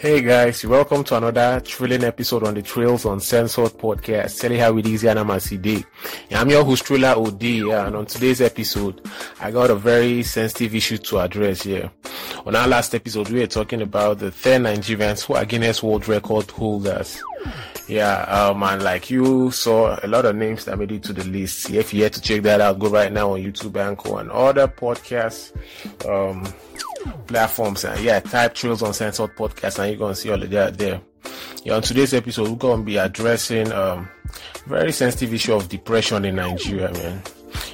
Hey guys, welcome to another thrilling episode on the Trails Uncensored podcast. Tell how it is, and I'm your host, Trailer OD, and on today's episode, I got a very sensitive issue to address here. On our last episode, we were talking about the 10 Nigerians who are Guinness World Record holders. Yeah, um, and like you saw a lot of names that made it to the list. If you had to check that out, go right now on YouTube, Anchor, and other podcasts. Um, platforms and yeah, type Trails Uncensored Podcast and you're gonna see all of that there. Yeah, on today's episode, we're gonna be addressing um very sensitive issue of depression in Nigeria, man.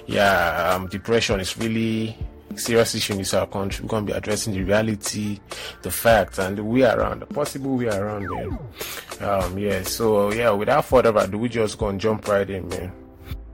Yeah, um, depression is really serious issue in this our country. We're gonna be addressing the reality, the facts, and the way around, the possible way around, man. Um, yeah. So yeah, without further ado, we just gonna jump right in, man.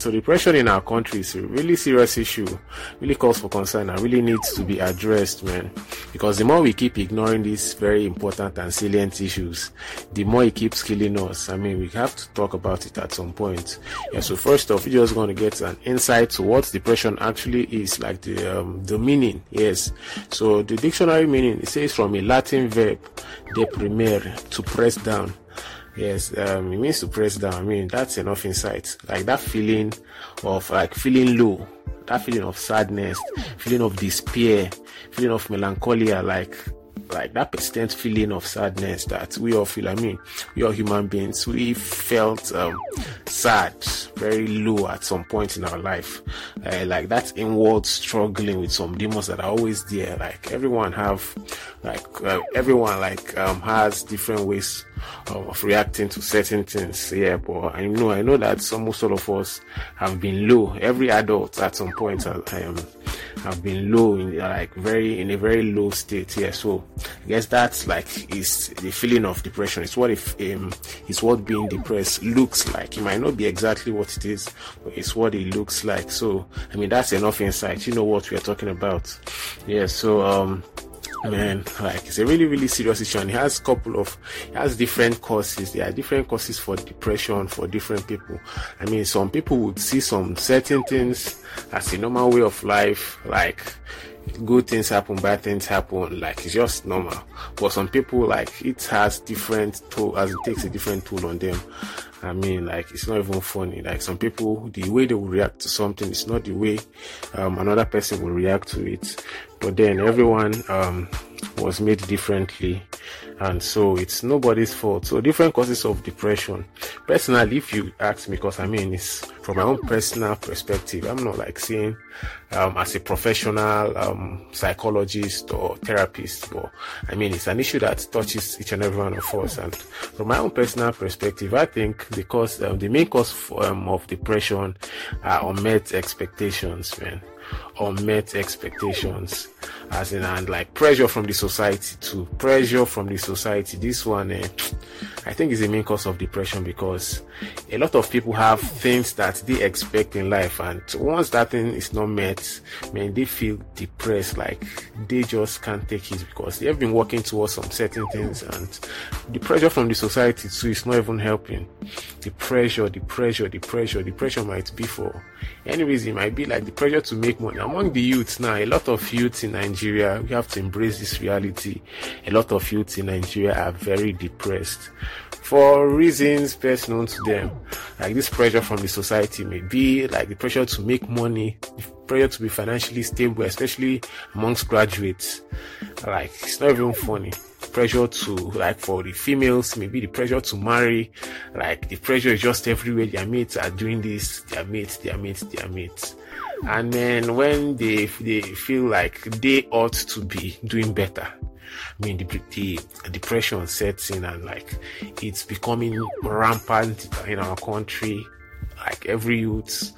So depression in our country is a really serious issue, really calls for concern and really needs to be addressed, man. Because the more we keep ignoring these very important and salient issues, the more it keeps killing us. I mean, we have to talk about it at some point. Yeah, so first off, we're just going to get an insight to what depression actually is, like the, um, the meaning. Yes. So the dictionary meaning, it says from a Latin verb, deprimere, to press down. Yes, um, it means to press down. I mean, that's enough insight. Like that feeling of like feeling low, that feeling of sadness, feeling of despair, feeling of melancholia, like like that persistent feeling of sadness that we all feel. I mean, we are human beings. We felt um, sad, very low at some point in our life. Uh, like that inward struggling with some demons that are always there. Like everyone have, like uh, everyone like um, has different ways of reacting to certain things. Yeah, but I know I know that some most of us have been low. Every adult at some point I, I am have been low in like very in a very low state yeah. So i guess that's like is the feeling of depression. It's what if um it's what being depressed looks like. It might not be exactly what it is but it's what it looks like. So i mean that's enough insight. You know what we are talking about. Yeah so um man like it's a really really serious issue and it has a couple of it has different causes. There are different causes for depression for different people. I mean some people would see some certain things as a normal way of life like good things happen bad things happen like it's just normal but some people like it has different toll as it takes a different toll on them I mean, like it's not even funny. Like some people, the way they will react to something is not the way um, another person will react to it. But then everyone um, was made differently, and so it's nobody's fault. So different causes of depression. Personally, if you ask me, because I mean, it's from my own personal perspective. I'm not like saying um, as a professional um, psychologist or therapist, but I mean, it's an issue that touches each and every one of us. And from my own personal perspective, I think cause, um, the main cause for, um, of depression are unmet expectations, man. Unmet expectations, as in, and like pressure from the society too. Pressure from the society. This one, eh, I think, is the main cause of depression because a lot of people have things that they expect in life, and once that thing is not met, man, they feel depressed. Like they just can't take it because they have been working towards some certain things, and the pressure from the society too is not even helping. The pressure, the pressure, the pressure, the pressure might be for any reason. It might be like the pressure to make money among the youths now. A lot of youths in Nigeria, we have to embrace this reality. A lot of youths in Nigeria are very depressed for reasons best known to them. Like this pressure from the society may be like the pressure to make money, the pressure to be financially stable, especially amongst graduates. Like it's not even funny. Pressure to like for the females, maybe the pressure to marry, like the pressure is just everywhere. Their mates are doing this, their mates, their mates, their mates. And then when they they feel like they ought to be doing better, I mean, the, the depression sets in and like it's becoming rampant in our country. Like every youth,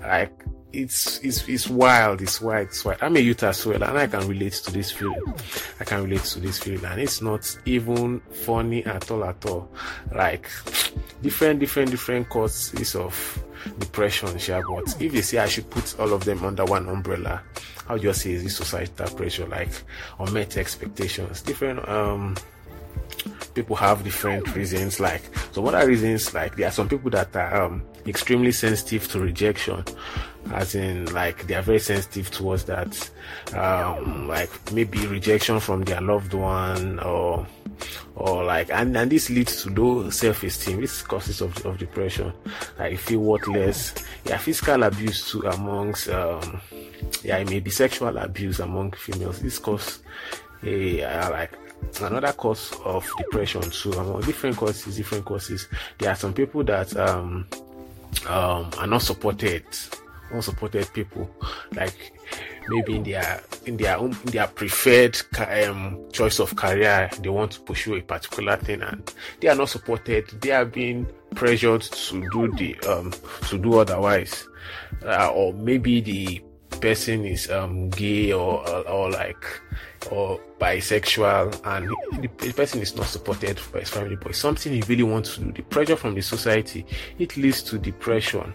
like it's it's it's wild, it's wild, it's wild. I'm a youth as well, and I can relate to this feeling. I can relate to this feeling, and it's not even funny at all, at all. Like different, different, different causes of depression, yeah. But if you say I should put all of them under one umbrella, I'll just say is this societal pressure, like unmet expectations, different um people have different reasons. Like some other reasons, like there are some people that are um, extremely sensitive to rejection, as in like they are very sensitive towards that, um, like maybe rejection from their loved one or or like and, and this leads to low self-esteem. This causes of, of depression. Like you feel worthless. Yeah physical abuse too amongst um yeah it may be sexual abuse among females. This cause a uh, like another cause of depression too among different causes different causes. There are some people that um um are not supported unsupported people. Like maybe in their in their own in their preferred um, choice of career they want to pursue a particular thing and they are not supported. They are being pressured to do the um to do otherwise. Uh, or maybe the person is um gay or or, or like or bisexual and the, the, person is not supported by his family but it's something he really wants to do. The pressure from the society it leads to depression.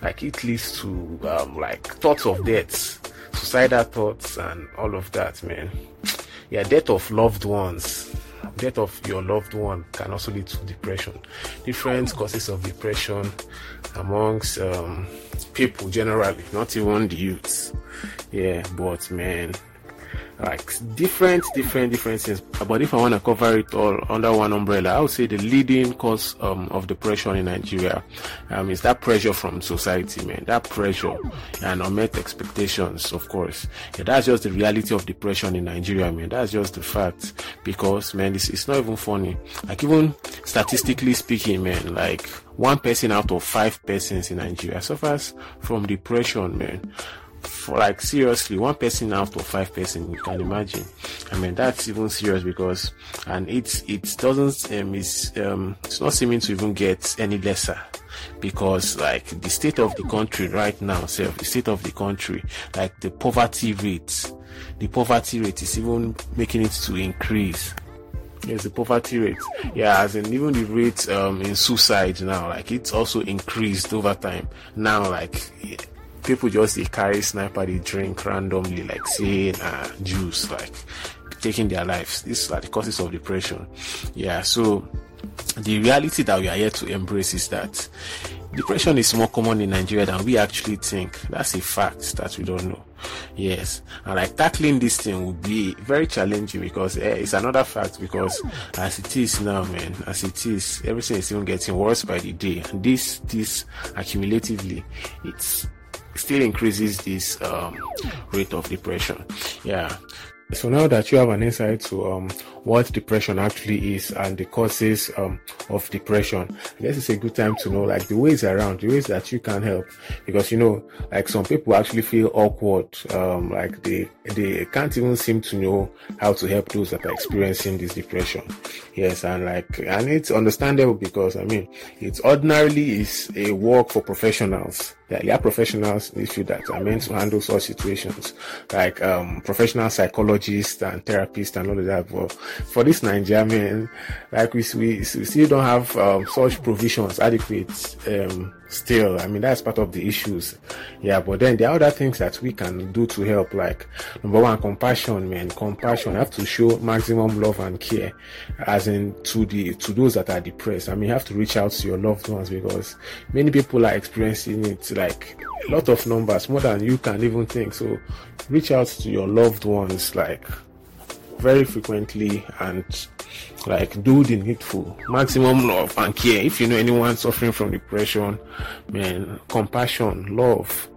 Like it leads to um, like thoughts of death suicidal thoughts and all of that man. Yeah death of loved ones death of your loved one can also lead to depression. Different causes of depression amongst um, people generally not even the youths. Yeah but man like different, different, different things. But if I want to cover it all under one umbrella, I would say the leading cause um, of depression in Nigeria um, is that pressure from society, man. That pressure and unmet expectations, of course. Yeah, that's just the reality of depression in Nigeria, man. That's just the fact. Because, man, it's, it's not even funny. Like even statistically speaking, man, like one person out of five persons in Nigeria suffers from depression, man like seriously one person out of five person you can imagine i mean that's even serious because and it's it doesn't um it's um it's not seeming to even get any lesser because like the state of the country right now self the state of the country like the poverty rate the poverty rate is even making it to increase Yes, the poverty rate. Yeah, as in even the rate um, in suicide now, like it's also increased over time. Now, like people just they carry sniper they drink randomly like saying uh juice like taking their lives these are the causes of depression yeah so the reality that we are here to embrace is that depression is more common in Nigeria than we actually think. That's a fact that we don't know. Yes, and like tackling this thing would be very challenging because eh, it's another fact. Because as it is now, man, as it is, everything is even getting worse by the day, and this this accumulatively, it's still increases this um, rate of depression. Yeah. So now that you have an insight to um, what depression actually is and the causes um, of depression, I guess it's a good time to know like the ways around, the ways that you can help. Because you know, like some people actually feel awkward, um, like they they can't even seem to know how to help those that are experiencing this depression. Yes, and like and it's understandable because I mean it ordinarily is a work for professionals are professionals this field that are meant to handle such situations, like um, professional psychologists and therapists and all of that. But for this Nigerian, like we, we, we still don't have um, such provisions adequate um, still. I mean, that's part of the issues. Yeah, but then there are other things that we can do to help, like number one, compassion, man. Compassion. Have to show maximum love and care, as in to the to those that are depressed. I mean, you have to reach out to your loved ones because many people are experiencing it like a lot of numbers, more than you can even think. So reach out to your loved ones like very frequently and like do the needful. Maximum love and care. If you know anyone suffering from depression man compassion love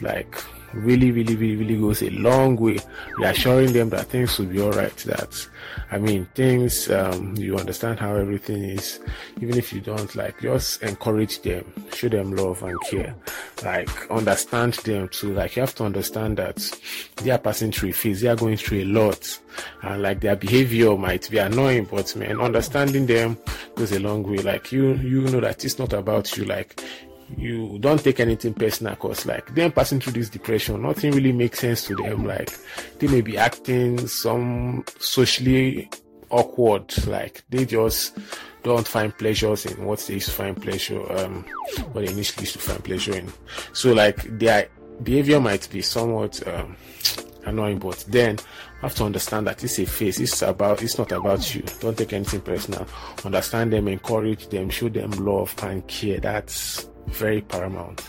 like really, really, really, really goes a long way. Reassuring them that things will be alright. That, I mean, things, um, you understand how everything is, even if you don't, like, just encourage them, show them love and care. Like, understand them too. Like, you have to understand that they are passing through a phase, they are going through a lot. And like, their behavior might be annoying, but man, understanding them goes a long way. Like, you, you know that it's not about you. Like, you don't take anything personal because like them passing through this depression nothing really makes sense to them. Like they may be acting some socially awkward like they just don't find pleasures in what they used to find pleasure um what they initially used to find pleasure in. So like their behavior might be somewhat um annoying but then have to understand that it's a phase. It's about it's not about you. Don't take anything personal. Understand them encourage them show them love and care. That's very paramount.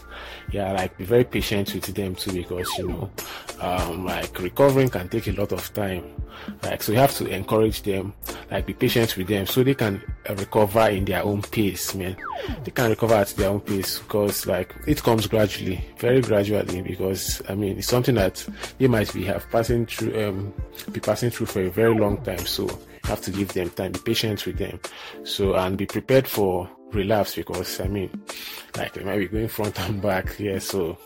Yeah, like be very patient with them too because you know, um, like recovering can take a lot of time. Like so, you have to encourage them. like be patient with them so they can recover in their own pace, man. They can recover at their own pace because like it comes gradually, very gradually. Because I mean, it's something that they might be have passing through, um, be passing through for a very long time. So you have to give them time, be patient with them. So and be prepared for relapse because I mean, like they might be going front and back. Yeah, so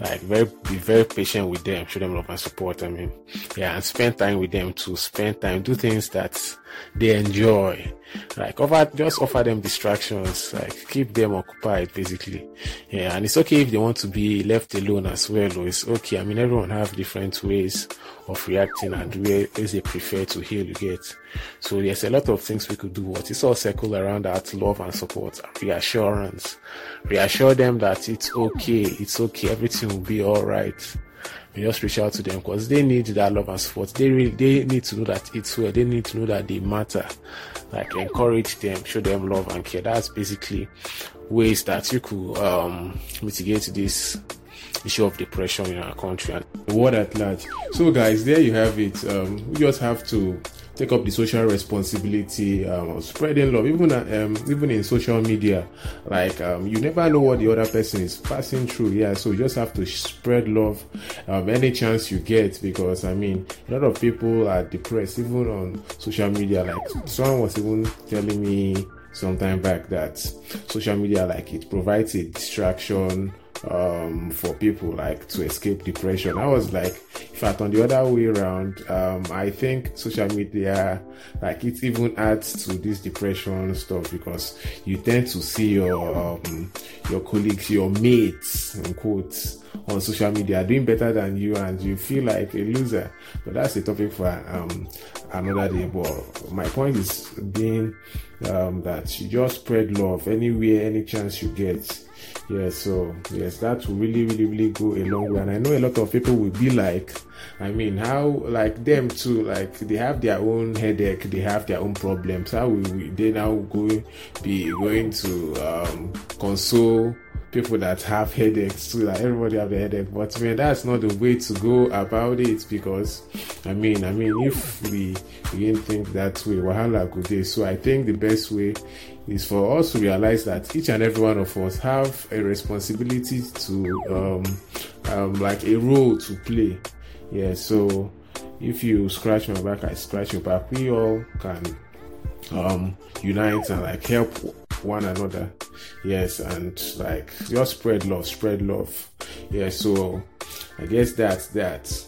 like very be very patient with them show them love and support i mean yeah and spend time with them to spend time do things that they enjoy. Like offer just offer them distractions like keep them occupied basically. Yeah and it's okay if they want to be left alone as well or it's okay. I mean everyone have different ways of reacting and ways they prefer to heal you get. So there's a lot of things we could do what it's all circle around that love and support reassurance. Reassure them that it's okay. It's okay. Everything will be all you just reach out to them because they need that love and support. They really they need to know that it's well. They need to know that they matter. Like encourage them, show them love and care. That's basically ways that you could um, mitigate this issue of depression in our country and the world at large. So, guys, there you have it. Um, we just have to take up the social responsibility um, of spreading love, even um, even in social media. Like um, you never know what the other person is passing through. Yeah, so you just have to spread love um, any chance you get because I mean a lot of people are depressed even on social media. Like someone was even telling me some time back that social media like it provides a distraction um, for people like to escape depression. I was like, in fact, on the other way around, um, I think social media like it even adds to this depression stuff because you tend to see your um, your colleagues, your mates, in quotes, on social media doing better than you, and you feel like a loser. But that's a topic for um, another day. But my point is being um, that you just spread love anywhere, any chance you get yeah so yes that will really really really go a long way. And i know a lot of people will be like i mean how like them too like they have their own headache they have their own problems. How will they now go be going to um, console people that have headaches too like everybody have a headache but man that's not the way to go about it because i mean i mean if we begin think that way wahala go day so i think the best way is for us to realize that each and every one of us have a responsibility to um, um like a role to play. Yeah so if you scratch my back i scratch your back. We all can um unite and like help one another. Yes, and like just spread love, spread love. Yeah, so I guess that's that.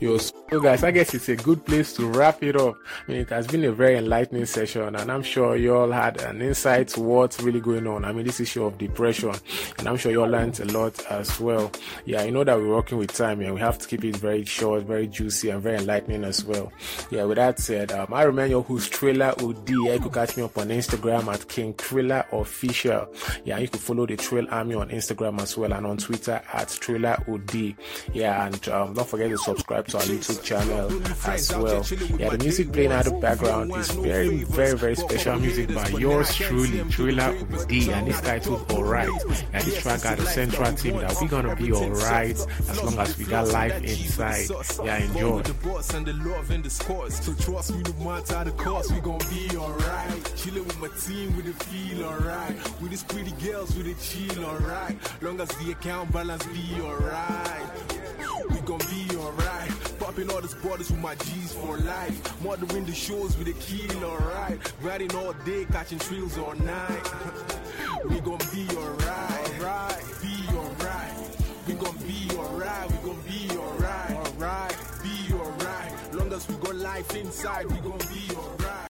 Yo, so guys, I guess it's a good place to wrap it up. I mean, it has been a very enlightening session, and I'm sure you all had an insight to what's really going on. I mean, this issue of depression, and I'm sure you all learned a lot as well. Yeah, I know that we're working with time, and we have to keep it very short, very juicy, and very enlightening as well. Yeah, with that said, um, I remind you who's Trailer OD. You could catch me up on Instagram at King Trailer Official. Yeah, you could follow the Trail Army on Instagram as well, and on Twitter at Trailer OD. Yeah, and um, don't forget to subscribe to our YouTube channel as well. Yeah, the music playing out the background is very, very, very special music by yours truly, Trailer D, and it's titled Alright. And this track got a central theme that we're gonna be alright as long as we got life inside. Yeah, enjoy. So trust me, no matter the cost, we gonna be alright. Chilling with my team, we feel alright. With these pretty girls, we chill alright. Long as the account balance be alright. We gon' be alright. Popping all these borders with my G's for life. Mothering the shows with a kill, alright. Riding all day, catching thrills all night. we gon' be alright. Alright. Be alright. We gon' be alright. We gon' be alright. Alright. Be alright. Long as we got life inside, we gon' be alright.